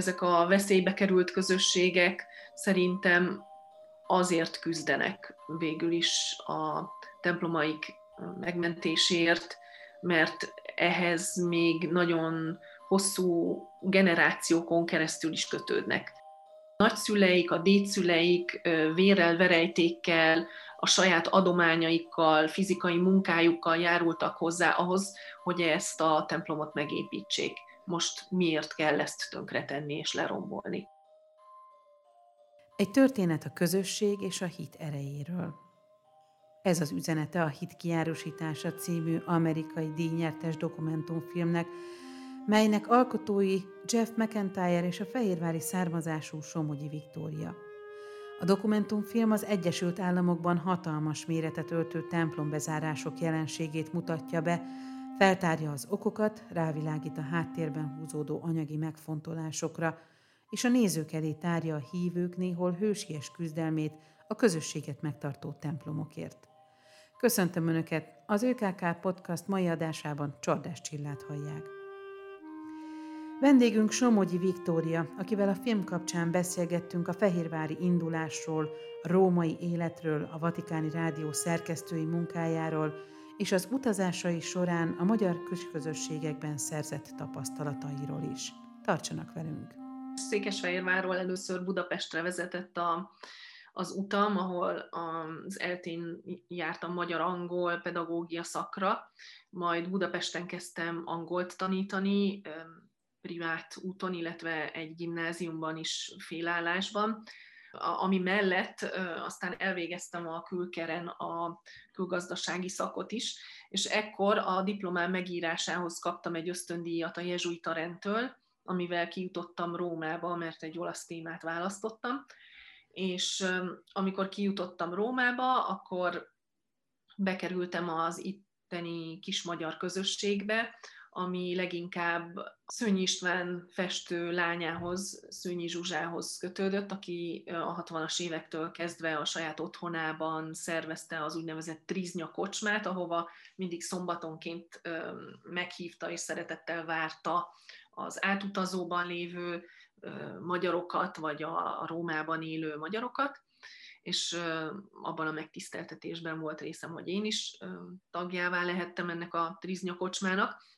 Ezek a veszélybe került közösségek szerintem azért küzdenek végül is a templomaik megmentésért, mert ehhez még nagyon hosszú generációkon keresztül is kötődnek. Nagyszüleik, a dédszüleik vérrel, verejtékkel, a saját adományaikkal, fizikai munkájukkal járultak hozzá ahhoz, hogy ezt a templomot megépítsék. Most miért kell ezt tönkretenni és lerombolni? Egy történet a közösség és a hit erejéről. Ez az üzenete a Hit kiárusítása című amerikai díjnyertes dokumentumfilmnek, melynek alkotói Jeff McIntyre és a fehérvári származású Somogyi Viktória. A dokumentumfilm az Egyesült Államokban hatalmas méretet öltő templombezárások jelenségét mutatja be, feltárja az okokat, rávilágít a háttérben húzódó anyagi megfontolásokra, és a nézők elé tárja a hívők néhol hősies küzdelmét a közösséget megtartó templomokért. Köszöntöm Önöket! Az ÖKK Podcast mai adásában Csordás Csillát hallják. Vendégünk Somogyi Viktória, akivel a film kapcsán beszélgettünk a fehérvári indulásról, a római életről, a Vatikáni Rádió szerkesztői munkájáról, és az utazásai során a magyar közösségekben szerzett tapasztalatairól is. Tartsanak velünk! Székesfehérvárról először Budapestre vezetett a, az utam, ahol az eltén jártam magyar-angol pedagógia szakra, majd Budapesten kezdtem angolt tanítani, privát úton, illetve egy gimnáziumban is félállásban, ami mellett aztán elvégeztem a külkeren a külgazdasági szakot is, és ekkor a diplomám megírásához kaptam egy ösztöndíjat a jezsuita rendtől, amivel kijutottam Rómába, mert egy olasz témát választottam, és amikor kijutottam Rómába, akkor bekerültem az itteni kis magyar közösségbe, ami leginkább Szőnyi István festő lányához, Szőnyi Zsuzsához kötődött, aki a 60-as évektől kezdve a saját otthonában szervezte az úgynevezett Triznya kocsmát, ahova mindig szombatonként meghívta és szeretettel várta az átutazóban lévő magyarokat, vagy a Rómában élő magyarokat, és abban a megtiszteltetésben volt részem, hogy én is tagjává lehettem ennek a Triznya kocsmának.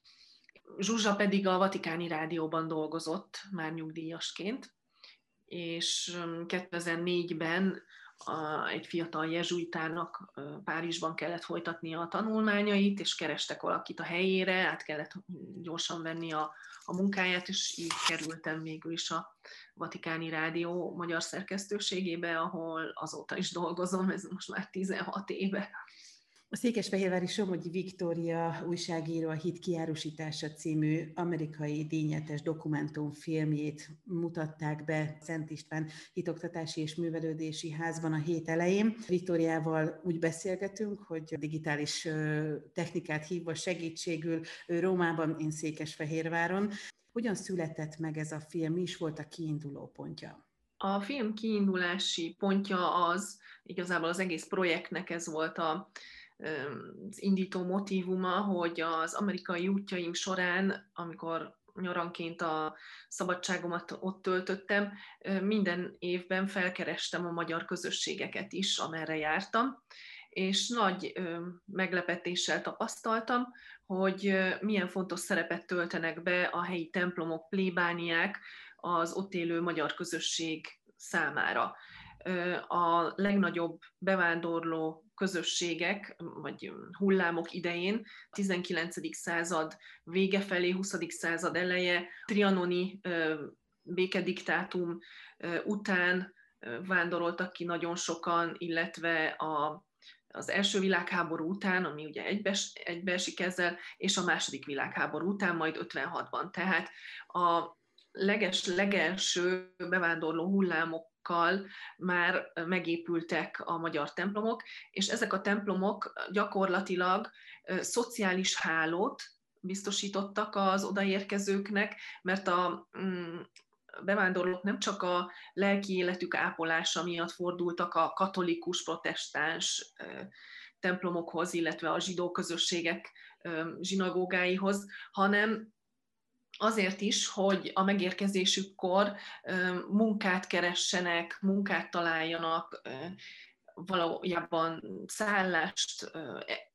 Zsuzsa pedig a Vatikáni Rádióban dolgozott már nyugdíjasként, és 2004-ben egy fiatal jezsuitának Párizsban kellett folytatnia a tanulmányait, és kerestek valakit a helyére, át kellett gyorsan venni a, a munkáját, és így kerültem végül is a Vatikáni Rádió magyar szerkesztőségébe, ahol azóta is dolgozom, ez most már 16 éve. A Székesfehérvári Somogyi Viktória újságíró a Hit kiárusítása című amerikai díjnyetes dokumentumfilmjét mutatták be Szent István hitoktatási és művelődési házban a hét elején. Viktóriával úgy beszélgetünk, hogy digitális technikát hívva segítségül ő Rómában, én Székesfehérváron. Hogyan született meg ez a film, mi is volt a kiinduló pontja? A film kiindulási pontja az, igazából az egész projektnek ez volt a az indító motivuma, hogy az amerikai útjaim során, amikor nyaranként a szabadságomat ott töltöttem, minden évben felkerestem a magyar közösségeket is, amerre jártam, és nagy meglepetéssel tapasztaltam, hogy milyen fontos szerepet töltenek be a helyi templomok, plébániák az ott élő magyar közösség számára. A legnagyobb bevándorló közösségek, vagy hullámok idején, 19. század vége felé, 20. század eleje, trianoni békediktátum után vándoroltak ki nagyon sokan, illetve a, az első világháború után, ami ugye egybes, egybeesik ezzel, és a második világháború után, majd 56-ban. Tehát a leges, legelső bevándorló hullámok templomokkal már megépültek a magyar templomok, és ezek a templomok gyakorlatilag szociális hálót biztosítottak az odaérkezőknek, mert a mm, bevándorlók nem csak a lelki életük ápolása miatt fordultak a katolikus, protestáns templomokhoz, illetve a zsidó közösségek zsinagógáihoz, hanem azért is, hogy a megérkezésükkor munkát keressenek, munkát találjanak, valójában szállást,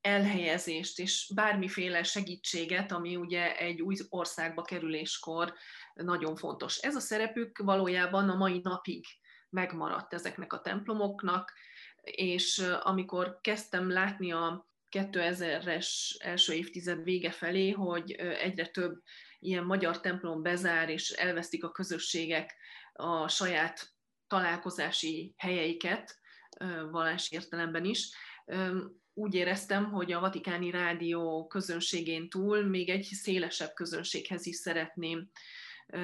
elhelyezést és bármiféle segítséget, ami ugye egy új országba kerüléskor nagyon fontos. Ez a szerepük valójában a mai napig megmaradt ezeknek a templomoknak, és amikor kezdtem látni a 2000-es első évtized vége felé, hogy egyre több ilyen magyar templom bezár, és elvesztik a közösségek a saját találkozási helyeiket, vallási értelemben is, úgy éreztem, hogy a Vatikáni Rádió közönségén túl még egy szélesebb közönséghez is szeretném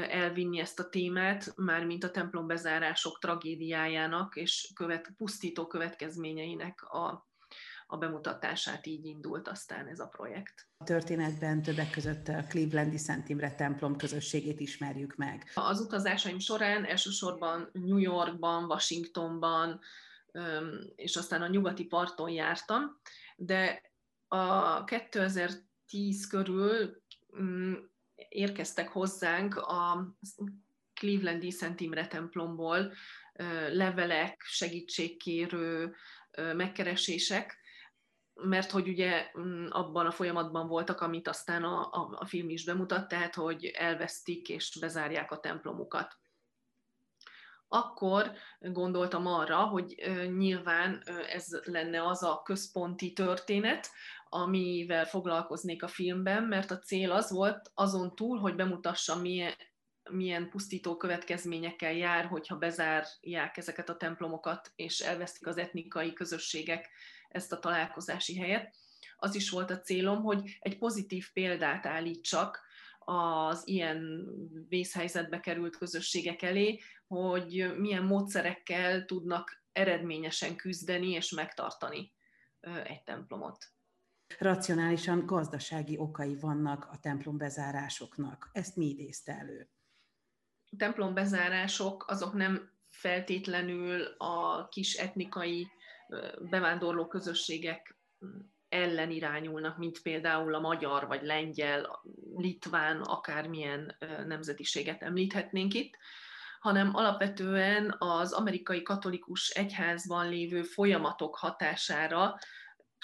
elvinni ezt a témát, mármint a templom bezárások tragédiájának és követ, pusztító következményeinek a, a bemutatását így indult aztán ez a projekt. A történetben többek között a Clevelandi Szent Imre templom közösségét ismerjük meg. Az utazásaim során elsősorban New Yorkban, Washingtonban, és aztán a nyugati parton jártam, de a 2010 körül mm, érkeztek hozzánk a Clevelandi Szent Imre templomból levelek, segítségkérő megkeresések, mert hogy ugye mm, abban a folyamatban voltak, amit aztán a, a, a film is bemutat, tehát hogy elvesztik és bezárják a templomukat. Akkor gondoltam arra, hogy nyilván ez lenne az a központi történet, amivel foglalkoznék a filmben, mert a cél az volt azon túl, hogy bemutassam, milyen, milyen pusztító következményekkel jár, hogyha bezárják ezeket a templomokat, és elvesztik az etnikai közösségek ezt a találkozási helyet. Az is volt a célom, hogy egy pozitív példát állítsak az ilyen vészhelyzetbe került közösségek elé, hogy milyen módszerekkel tudnak eredményesen küzdeni és megtartani egy templomot. Racionálisan gazdasági okai vannak a templom bezárásoknak. Ezt mi idézte elő? A templom bezárások azok nem feltétlenül a kis etnikai bevándorló közösségek ellen irányulnak, mint például a magyar, vagy lengyel, litván, akármilyen nemzetiséget említhetnénk itt, hanem alapvetően az amerikai katolikus egyházban lévő folyamatok hatására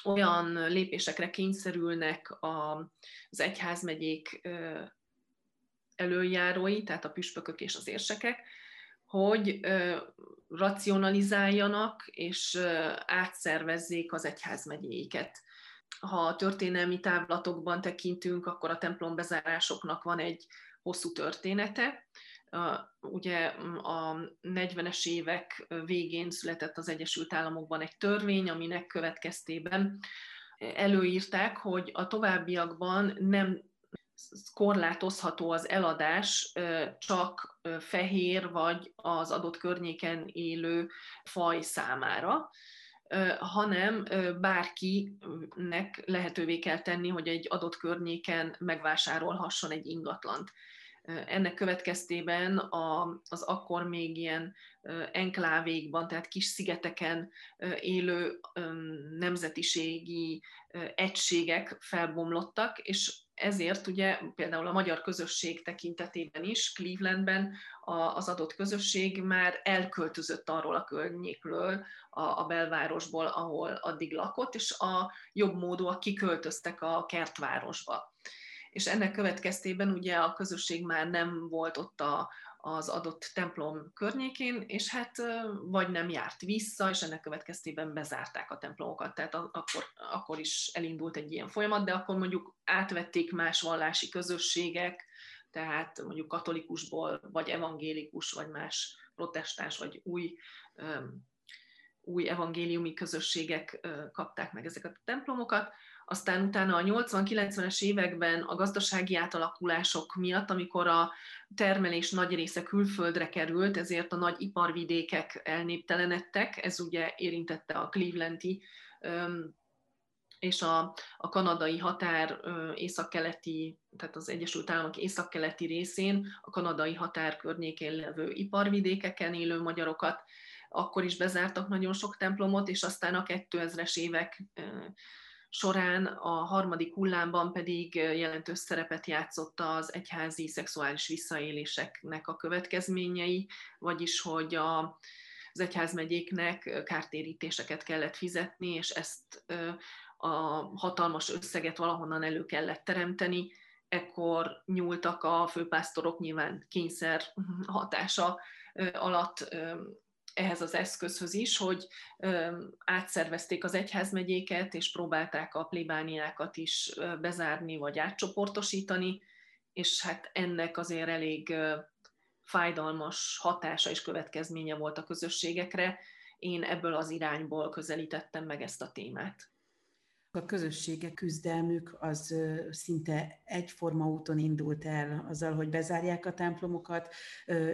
olyan lépésekre kényszerülnek az egyházmegyék előjárói, tehát a püspökök és az érsekek, hogy racionalizáljanak és átszervezzék az egyházmegyéiket. Ha a történelmi távlatokban tekintünk, akkor a templom bezárásoknak van egy hosszú története. Ugye a 40-es évek végén született az Egyesült Államokban egy törvény, aminek következtében előírták, hogy a továbbiakban nem korlátozható az eladás csak fehér vagy az adott környéken élő faj számára, hanem bárkinek lehetővé kell tenni, hogy egy adott környéken megvásárolhasson egy ingatlant. Ennek következtében a, az akkor még ilyen enklávékban, tehát kis szigeteken élő nemzetiségi egységek felbomlottak, és ezért ugye például a magyar közösség tekintetében is, Clevelandben az adott közösség már elköltözött arról a környékről, a, belvárosból, ahol addig lakott, és a jobb módúak kiköltöztek a kertvárosba. És ennek következtében ugye a közösség már nem volt ott a, az adott templom környékén, és hát vagy nem járt vissza, és ennek következtében bezárták a templomokat. Tehát akkor, akkor is elindult egy ilyen folyamat, de akkor mondjuk átvették más vallási közösségek, tehát mondjuk katolikusból, vagy evangélikus, vagy más protestáns, vagy új új evangéliumi közösségek kapták meg ezeket a templomokat, aztán utána a 80-90-es években a gazdasági átalakulások miatt, amikor a termelés nagy része külföldre került, ezért a nagy iparvidékek elnéptelenedtek, ez ugye érintette a Clevelandi és a, a kanadai határ északkeleti, tehát az Egyesült Államok északkeleti részén, a kanadai határ környékén levő iparvidékeken élő magyarokat, akkor is bezártak nagyon sok templomot, és aztán a 2000-es évek során a harmadik hullámban pedig jelentős szerepet játszott az egyházi szexuális visszaéléseknek a következményei, vagyis hogy a, az egyházmegyéknek kártérítéseket kellett fizetni, és ezt a hatalmas összeget valahonnan elő kellett teremteni, ekkor nyúltak a főpásztorok nyilván kényszer hatása alatt ehhez az eszközhöz is, hogy átszervezték az egyházmegyéket, és próbálták a plébániákat is bezárni, vagy átcsoportosítani, és hát ennek azért elég fájdalmas hatása és következménye volt a közösségekre. Én ebből az irányból közelítettem meg ezt a témát. A közösségek küzdelmük az szinte egyforma úton indult el azzal, hogy bezárják a templomokat,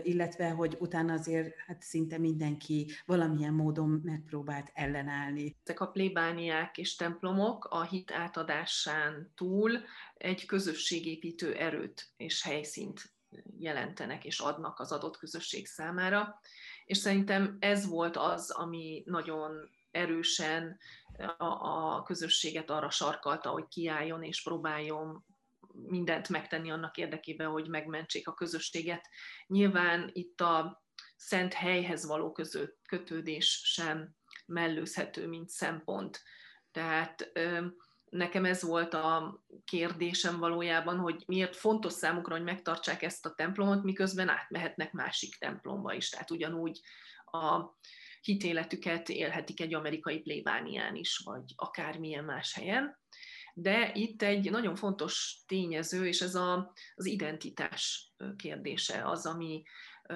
illetve hogy utána azért hát szinte mindenki valamilyen módon megpróbált ellenállni. Ezek a plébániák és templomok a hit átadásán túl egy közösségépítő erőt és helyszínt jelentenek és adnak az adott közösség számára. És szerintem ez volt az, ami nagyon erősen a, a közösséget arra sarkalta, hogy kiálljon és próbáljon mindent megtenni annak érdekében, hogy megmentsék a közösséget. Nyilván itt a szent helyhez való között, kötődés sem mellőzhető, mint szempont. Tehát nekem ez volt a kérdésem valójában, hogy miért fontos számukra, hogy megtartsák ezt a templomot, miközben átmehetnek másik templomba is. Tehát ugyanúgy a hitéletüket élhetik egy amerikai plébánián is, vagy akármilyen más helyen. De itt egy nagyon fontos tényező, és ez a, az identitás kérdése az, ami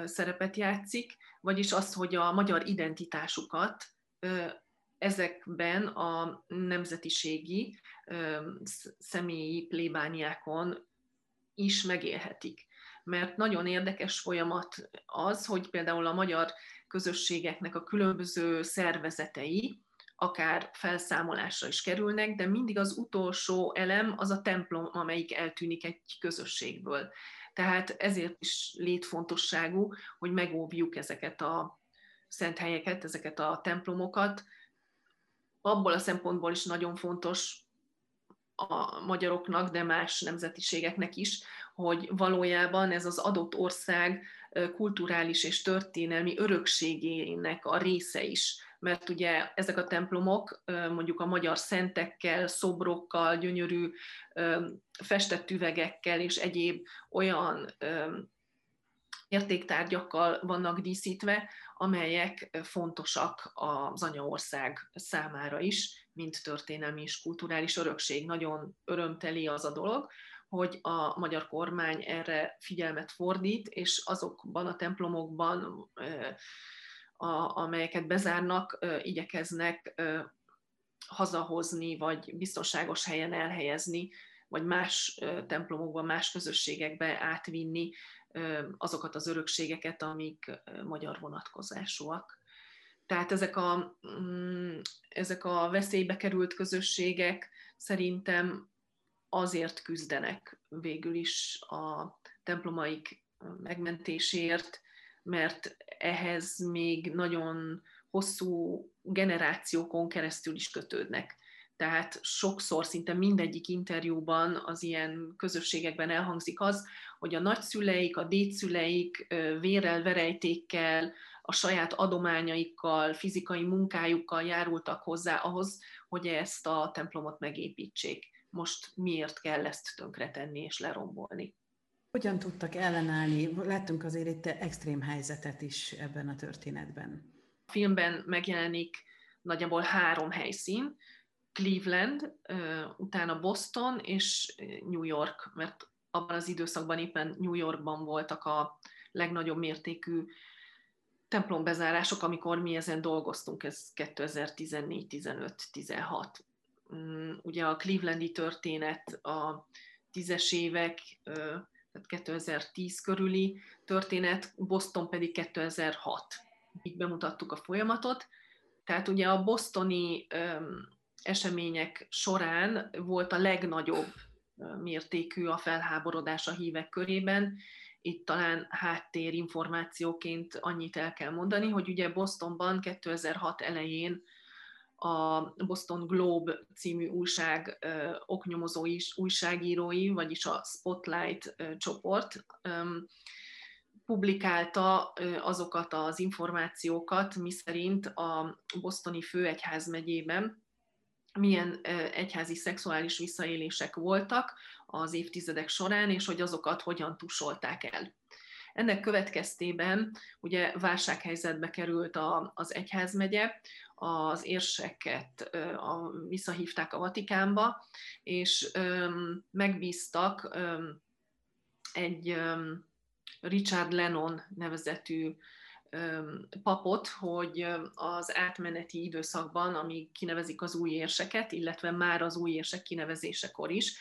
szerepet játszik, vagyis az, hogy a magyar identitásukat ezekben a nemzetiségi személyi plébániákon is megélhetik. Mert nagyon érdekes folyamat az, hogy például a magyar közösségeknek a különböző szervezetei akár felszámolásra is kerülnek, de mindig az utolsó elem az a templom, amelyik eltűnik egy közösségből. Tehát ezért is létfontosságú, hogy megóvjuk ezeket a szent helyeket, ezeket a templomokat. Abból a szempontból is nagyon fontos a magyaroknak, de más nemzetiségeknek is, hogy valójában ez az adott ország kulturális és történelmi örökségének a része is. Mert ugye ezek a templomok mondjuk a magyar szentekkel, szobrokkal, gyönyörű festett üvegekkel és egyéb olyan értéktárgyakkal vannak díszítve, amelyek fontosak az anyaország számára is, mint történelmi és kulturális örökség. Nagyon örömteli az a dolog, hogy a magyar kormány erre figyelmet fordít, és azokban a templomokban, amelyeket bezárnak, igyekeznek hazahozni, vagy biztonságos helyen elhelyezni, vagy más templomokban, más közösségekbe átvinni azokat az örökségeket, amik magyar vonatkozásúak. Tehát ezek a, mm, ezek a veszélybe került közösségek szerintem azért küzdenek végül is a templomaik megmentéséért, mert ehhez még nagyon hosszú generációkon keresztül is kötődnek. Tehát sokszor, szinte mindegyik interjúban az ilyen közösségekben elhangzik az, hogy a nagyszüleik, a dédszüleik vérrel, verejtékkel, a saját adományaikkal, fizikai munkájukkal járultak hozzá ahhoz, hogy ezt a templomot megépítsék most miért kell ezt tönkretenni és lerombolni. Hogyan tudtak ellenállni? Láttunk azért itt extrém helyzetet is ebben a történetben. A filmben megjelenik nagyjából három helyszín, Cleveland, utána Boston és New York, mert abban az időszakban éppen New Yorkban voltak a legnagyobb mértékű templombezárások, amikor mi ezen dolgoztunk, ez 2014, 15, 16. Mm, ugye a Clevelandi történet a tízes évek, tehát 2010 körüli történet, Boston pedig 2006. Így bemutattuk a folyamatot. Tehát ugye a bostoni események során volt a legnagyobb mértékű a felháborodás a hívek körében. Itt talán háttérinformációként annyit el kell mondani, hogy ugye Bostonban 2006 elején a Boston Globe című újság oknyomozó is, újságírói, vagyis a Spotlight csoport publikálta azokat az információkat, miszerint a Bostoni főegyház megyében milyen egyházi szexuális visszaélések voltak az évtizedek során, és hogy azokat hogyan tusolták el. Ennek következtében ugye válsághelyzetbe került a, az egyházmegye, az érseket a, visszahívták a Vatikánba, és öm, megbíztak öm, egy öm, Richard Lennon nevezetű papot, hogy az átmeneti időszakban, amíg kinevezik az új érseket, illetve már az új érsek kinevezésekor is,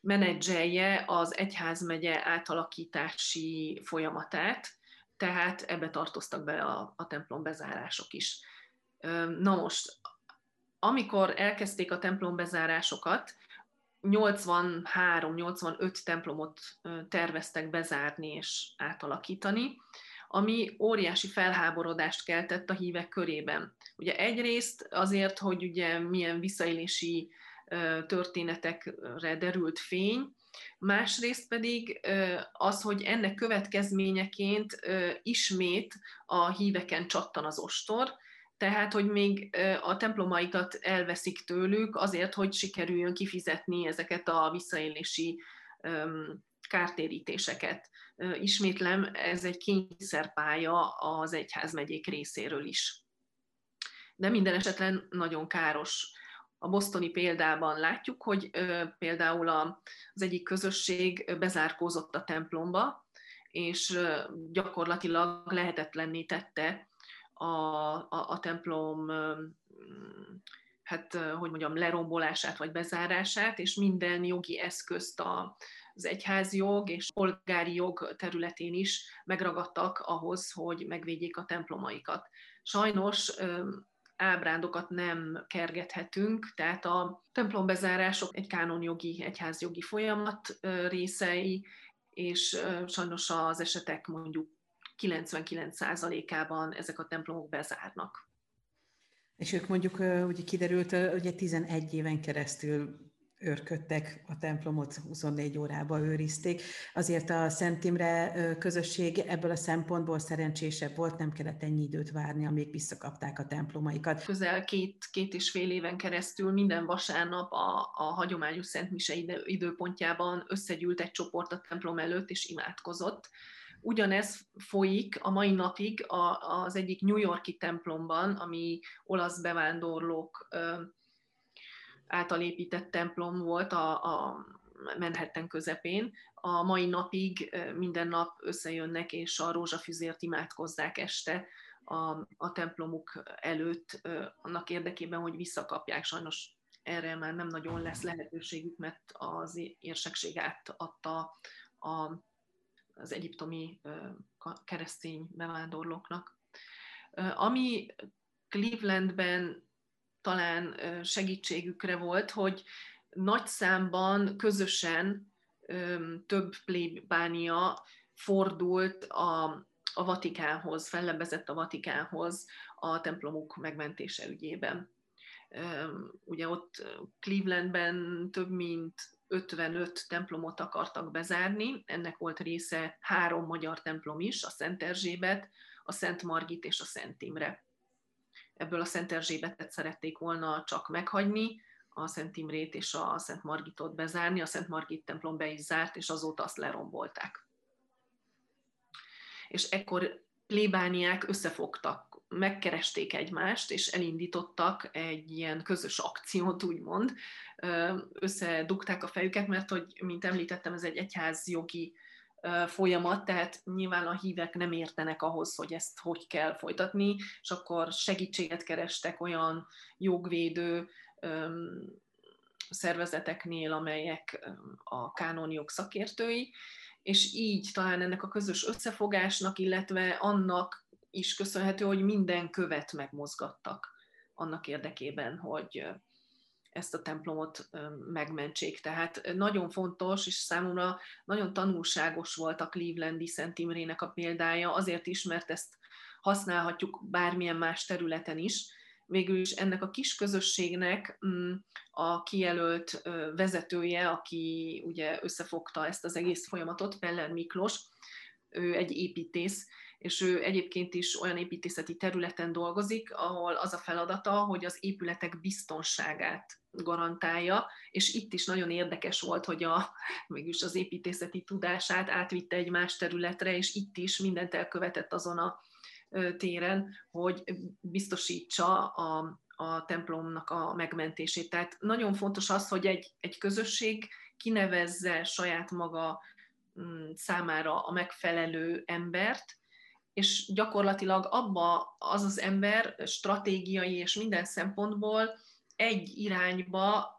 menedzselje az egyházmegye átalakítási folyamatát, tehát ebbe tartoztak be a, a templom bezárások is. Na most, amikor elkezdték a templom bezárásokat, 83-85 templomot terveztek bezárni és átalakítani, ami óriási felháborodást keltett a hívek körében. Ugye egyrészt azért, hogy ugye milyen visszaélési történetekre derült fény, másrészt pedig az, hogy ennek következményeként ismét a híveken csattan az ostor, tehát, hogy még a templomaikat elveszik tőlük azért, hogy sikerüljön kifizetni ezeket a visszaélési kártérítéseket. Ismétlem, ez egy kényszerpálya az egyházmegyék részéről is. De minden esetben nagyon káros. A bosztoni példában látjuk, hogy például az egyik közösség bezárkózott a templomba, és gyakorlatilag lehetetlenné tette a, a, a templom hát, hogy mondjam, lerombolását vagy bezárását, és minden jogi eszközt a, az egyházi jog és polgári jog területén is megragadtak ahhoz, hogy megvédjék a templomaikat. Sajnos ábrándokat nem kergethetünk, tehát a templombezárások egy kánonjogi, egyházjogi folyamat részei, és sajnos az esetek mondjuk 99%-ában ezek a templomok bezárnak. És ők mondjuk, ugye kiderült, ugye 11 éven keresztül őrködtek, a templomot 24 órába őrizték. Azért a Szent Imre közösség ebből a szempontból szerencsésebb volt, nem kellett ennyi időt várni, amíg visszakapták a templomaikat. Közel két, két és fél éven keresztül minden vasárnap a, a hagyományos Szent Mise idő, időpontjában összegyűlt egy csoport a templom előtt, és imádkozott. Ugyanez folyik a mai napig az egyik New Yorki templomban, ami olasz bevándorlók által épített templom volt a, a Manhattan közepén. A mai napig minden nap összejönnek, és a rózsafüzért imádkozzák este a, a templomuk előtt, annak érdekében, hogy visszakapják. Sajnos erre már nem nagyon lesz lehetőségük, mert az érsekség átadta a, az egyiptomi keresztény bevándorlóknak. Ami Clevelandben talán segítségükre volt, hogy nagy számban közösen több plébánia fordult a, a Vatikánhoz, fellebezett a Vatikánhoz a templomuk megmentése ügyében. Ugye ott Clevelandben több mint 55 templomot akartak bezárni, ennek volt része három magyar templom is, a Szent Erzsébet, a Szent Margit és a Szent Imre ebből a Szent Erzsébetet szerették volna csak meghagyni, a Szent Imrét és a Szent Margitot bezárni, a Szent Margit templom be is zárt, és azóta azt lerombolták. És ekkor plébániák összefogtak, megkeresték egymást, és elindítottak egy ilyen közös akciót, úgymond. Összedugták a fejüket, mert hogy, mint említettem, ez egy egyházjogi folyamat, tehát nyilván a hívek nem értenek ahhoz, hogy ezt hogy kell folytatni, és akkor segítséget kerestek olyan jogvédő szervezeteknél, amelyek a kánonjog szakértői, és így talán ennek a közös összefogásnak, illetve annak is köszönhető, hogy minden követ megmozgattak annak érdekében, hogy ezt a templomot megmentsék. Tehát nagyon fontos, és számomra nagyon tanulságos volt a Clevelandi Szent Imrének a példája, azért is, mert ezt használhatjuk bármilyen más területen is, végül is ennek a kis közösségnek mm, a kijelölt vezetője, aki ugye összefogta ezt az egész folyamatot, Peller Miklós, ő egy építész, és ő egyébként is olyan építészeti területen dolgozik, ahol az a feladata, hogy az épületek biztonságát garantálja, és itt is nagyon érdekes volt, hogy a, mégis az építészeti tudását átvitte egy más területre, és itt is mindent elkövetett azon a téren, hogy biztosítsa a, a templomnak a megmentését. Tehát nagyon fontos az, hogy egy, egy közösség kinevezze saját maga mm, számára a megfelelő embert, és gyakorlatilag abba az az ember stratégiai és minden szempontból egy irányba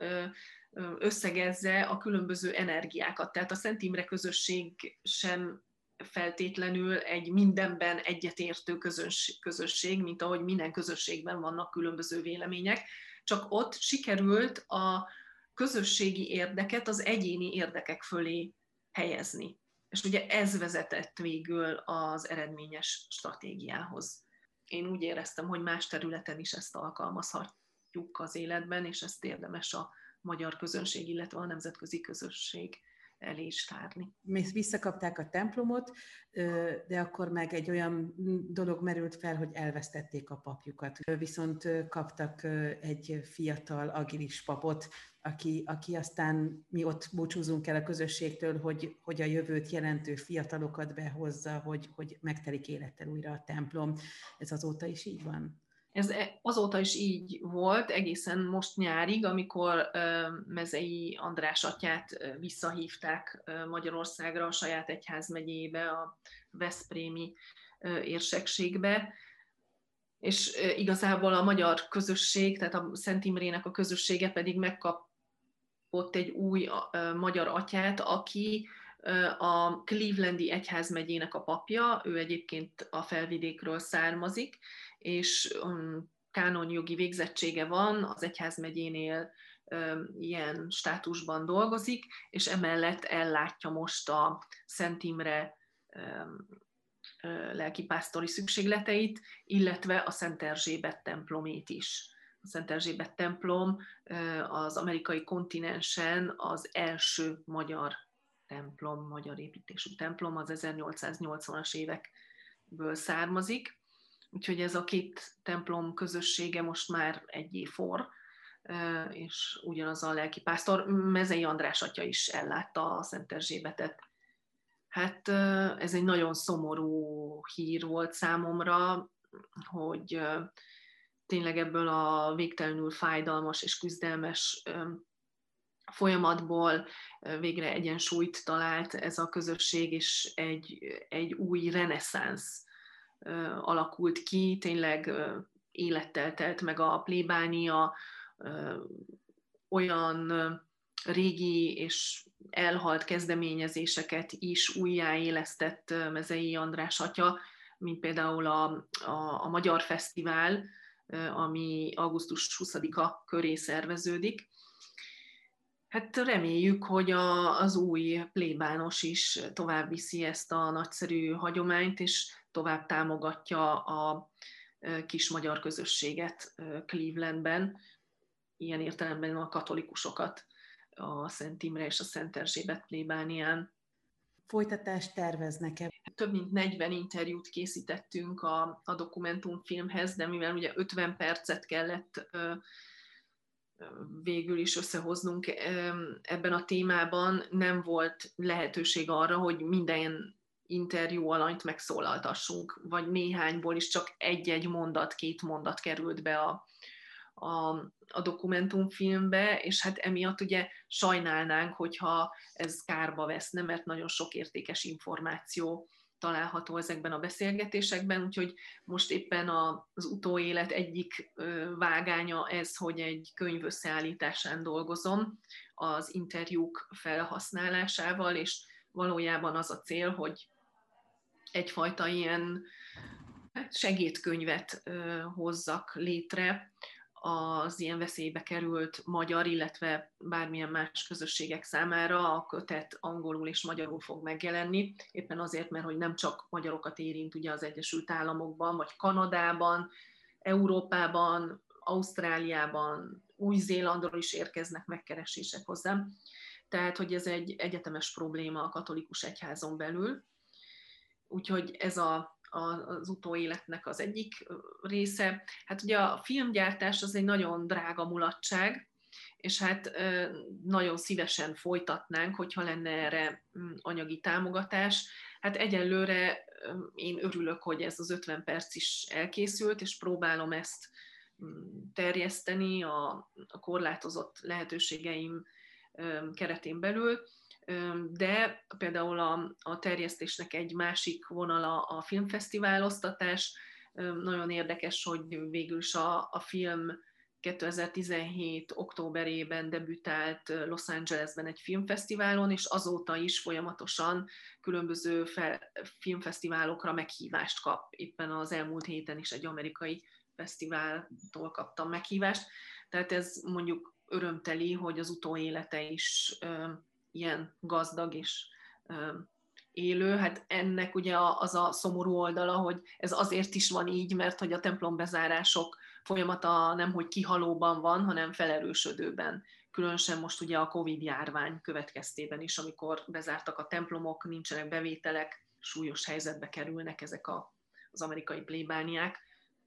összegezze a különböző energiákat. Tehát a Szent Imre közösség sem feltétlenül egy mindenben egyetértő közös, közösség, mint ahogy minden közösségben vannak különböző vélemények, csak ott sikerült a közösségi érdeket az egyéni érdekek fölé helyezni. És ugye ez vezetett végül az eredményes stratégiához. Én úgy éreztem, hogy más területen is ezt alkalmazhatjuk az életben, és ezt érdemes a magyar közönség, illetve a nemzetközi közösség elé is tárni. Visszakapták a templomot, de akkor meg egy olyan dolog merült fel, hogy elvesztették a papjukat. Viszont kaptak egy fiatal, agilis papot, aki, aki aztán mi ott búcsúzunk el a közösségtől, hogy, hogy a jövőt jelentő fiatalokat behozza, hogy, hogy megtelik élettel újra a templom. Ez azóta is így van? Ez e, azóta is így volt, egészen most nyárig, amikor Mezei András atyát visszahívták Magyarországra, a saját egyházmegyébe, a Veszprémi érsekségbe, és igazából a magyar közösség, tehát a Szent Imrének a közössége pedig megkapott egy új magyar atyát, aki a Clevelandi egyházmegyének a papja, ő egyébként a felvidékről származik, és um, kánonjogi végzettsége van, az egyházmegyénél ilyen státusban dolgozik, és emellett ellátja most a Szent Imre lelkipásztori szükségleteit, illetve a Szent Erzsébet templomét is. A Szent Erzsébet templom az amerikai kontinensen az első magyar templom, magyar építésű templom, az 1880-as évekből származik, úgyhogy ez a két templom közössége most már egy éfor, és ugyanaz a lelkipásztor, Mezei András atya is ellátta a Szent Erzsébetet. Hát ez egy nagyon szomorú hír volt számomra, hogy tényleg ebből a végtelenül fájdalmas és küzdelmes folyamatból végre egyensúlyt talált ez a közösség, és egy, egy új reneszánsz alakult ki, tényleg élettel telt meg a plébánia, olyan régi és elhalt kezdeményezéseket is újjáélesztett Mezei András atya, mint például a, a, a Magyar Fesztivál, ami augusztus 20-a köré szerveződik, Hát reméljük, hogy a, az új plébános is tovább viszi ezt a nagyszerű hagyományt, és tovább támogatja a kis magyar közösséget Clevelandben, ilyen értelemben a katolikusokat a Szent Imre és a Szent Erzsébet plébánián. Folytatást terveznek-e? Több mint 40 interjút készítettünk a, a dokumentumfilmhez, de mivel ugye 50 percet kellett végül is összehoznunk ebben a témában, nem volt lehetőség arra, hogy minden interjú alanyt megszólaltassunk, vagy néhányból is csak egy-egy mondat, két mondat került be a, a, a dokumentumfilmbe, és hát emiatt ugye sajnálnánk, hogyha ez kárba veszne, mert nagyon sok értékes információ található ezekben a beszélgetésekben, úgyhogy most éppen az utóélet egyik vágánya ez, hogy egy könyv összeállításán dolgozom az interjúk felhasználásával, és valójában az a cél, hogy egyfajta ilyen hát segédkönyvet hozzak létre, az ilyen veszélybe került magyar, illetve bármilyen más közösségek számára a kötet angolul és magyarul fog megjelenni, éppen azért, mert hogy nem csak magyarokat érint ugye az Egyesült Államokban, vagy Kanadában, Európában, Ausztráliában, Új-Zélandról is érkeznek megkeresések hozzám. Tehát, hogy ez egy egyetemes probléma a katolikus egyházon belül. Úgyhogy ez a, az utóéletnek az egyik része. Hát ugye a filmgyártás az egy nagyon drága mulatság, és hát nagyon szívesen folytatnánk, hogyha lenne erre mm, anyagi támogatás. Hát egyelőre én örülök, hogy ez az 50 perc is elkészült, és próbálom ezt mm, terjeszteni a, a korlátozott lehetőségeim keretén belül, de például a, a terjesztésnek egy másik vonala a filmfesztiváloztatás. Nagyon érdekes, hogy végül is a, a film 2017. októberében debütált Los Angelesben egy filmfesztiválon, és azóta is folyamatosan különböző fel, filmfesztiválokra meghívást kap. Éppen az elmúlt héten is egy amerikai fesztiváltól kaptam meghívást. Tehát ez mondjuk örömteli, hogy az utóélete is ilyen gazdag és élő. Hát ennek ugye az a szomorú oldala, hogy ez azért is van így, mert hogy a templombezárások folyamata nem hogy kihalóban van, hanem felerősödőben. Különösen most ugye a Covid járvány következtében is, amikor bezártak a templomok, nincsenek bevételek, súlyos helyzetbe kerülnek ezek a, az amerikai plébániák.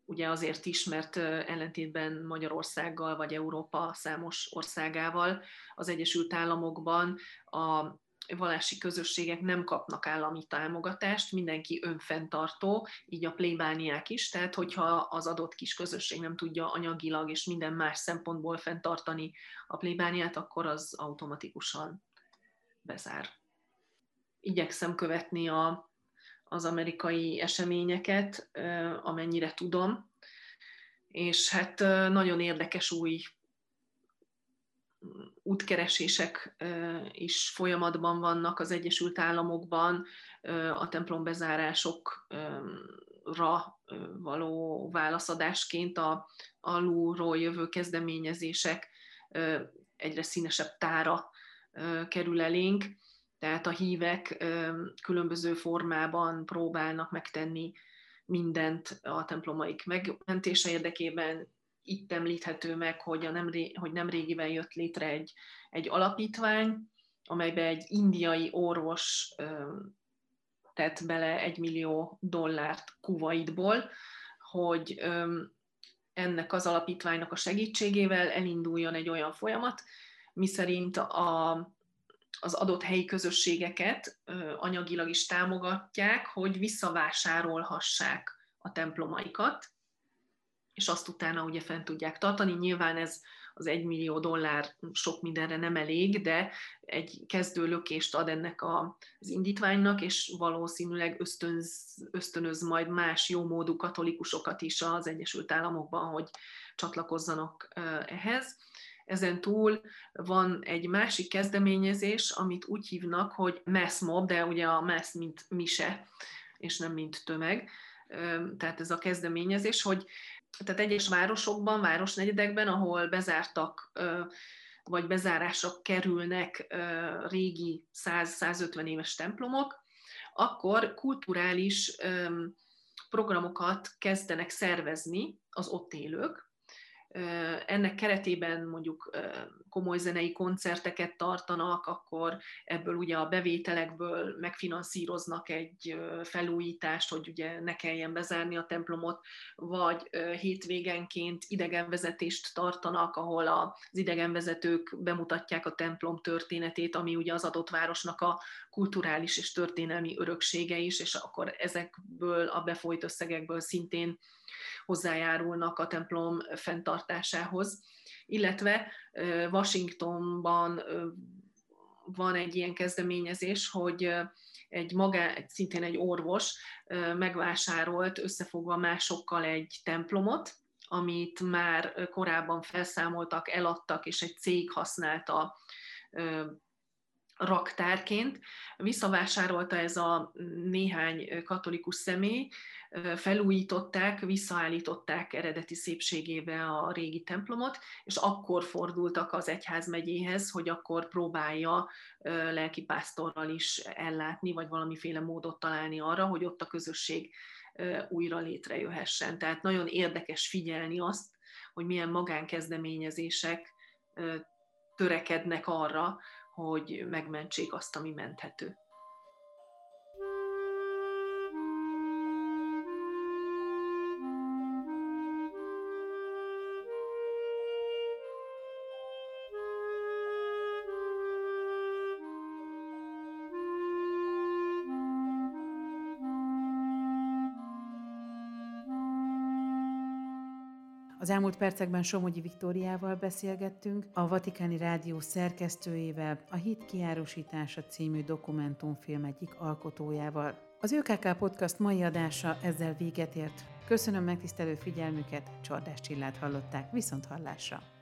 Ugye azért is, mert ellentétben Magyarországgal vagy Európa számos országával az Egyesült Államokban a vallási közösségek nem kapnak állami támogatást, mindenki önfenntartó, így a plébániák is, tehát hogyha az adott kis közösség nem tudja anyagilag és minden más szempontból fenntartani a plébániát, akkor az automatikusan bezár. Igyekszem követni a, az amerikai eseményeket, amennyire tudom, és hát nagyon érdekes új útkeresések is folyamatban vannak az Egyesült Államokban, a templombezárásokra való válaszadásként a alulról jövő kezdeményezések egyre színesebb tára kerül elénk, tehát a hívek különböző formában próbálnak megtenni mindent a templomaik megmentése érdekében, itt említhető meg, hogy, a nem, hogy nem régiben jött létre egy, egy alapítvány, amelybe egy indiai orvos tett bele egy millió dollárt Kuwaitból, hogy ennek az alapítványnak a segítségével elinduljon egy olyan folyamat, miszerint a, az adott helyi közösségeket anyagilag is támogatják, hogy visszavásárolhassák a templomaikat, és azt utána ugye fent tudják tartani. Nyilván ez az egy millió dollár sok mindenre nem elég, de egy kezdő lökést ad ennek az indítványnak, és valószínűleg ösztönz, ösztönöz majd más jómódú katolikusokat is az Egyesült Államokban, hogy csatlakozzanak ehhez. Ezen túl van egy másik kezdeményezés, amit úgy hívnak, hogy mass mob, de ugye a mass mint mise, és nem mint tömeg. Tehát ez a kezdeményezés, hogy tehát egyes városokban, városnegyedekben, ahol bezártak vagy bezárásra kerülnek régi 100-150 éves templomok, akkor kulturális programokat kezdenek szervezni az ott élők, ennek keretében mondjuk komoly zenei koncerteket tartanak, akkor ebből ugye a bevételekből megfinanszíroznak egy felújítást, hogy ugye ne kelljen bezárni a templomot, vagy hétvégenként idegenvezetést tartanak, ahol az idegenvezetők bemutatják a templom történetét, ami ugye az adott városnak a kulturális és történelmi öröksége is, és akkor ezekből a befolyt összegekből szintén hozzájárulnak a templom fenntartásához. Illetve Washingtonban van egy ilyen kezdeményezés, hogy egy magá, szintén egy orvos megvásárolt összefogva másokkal egy templomot, amit már korábban felszámoltak, eladtak, és egy cég használta raktárként. Visszavásárolta ez a néhány katolikus személy, felújították, visszaállították eredeti szépségébe a régi templomot, és akkor fordultak az egyház megyéhez, hogy akkor próbálja lelkipásztorral is ellátni, vagy valamiféle módot találni arra, hogy ott a közösség újra létrejöhessen. Tehát nagyon érdekes figyelni azt, hogy milyen magánkezdeményezések törekednek arra, hogy megmentsék azt, ami menthető. Az elmúlt percekben Somogyi Viktóriával beszélgettünk, a Vatikáni Rádió szerkesztőjével, a Hit kiárusítása című dokumentumfilm egyik alkotójával. Az ÖKK Podcast mai adása ezzel véget ért. Köszönöm megtisztelő figyelmüket, Csordás Csillát hallották, viszont hallásra!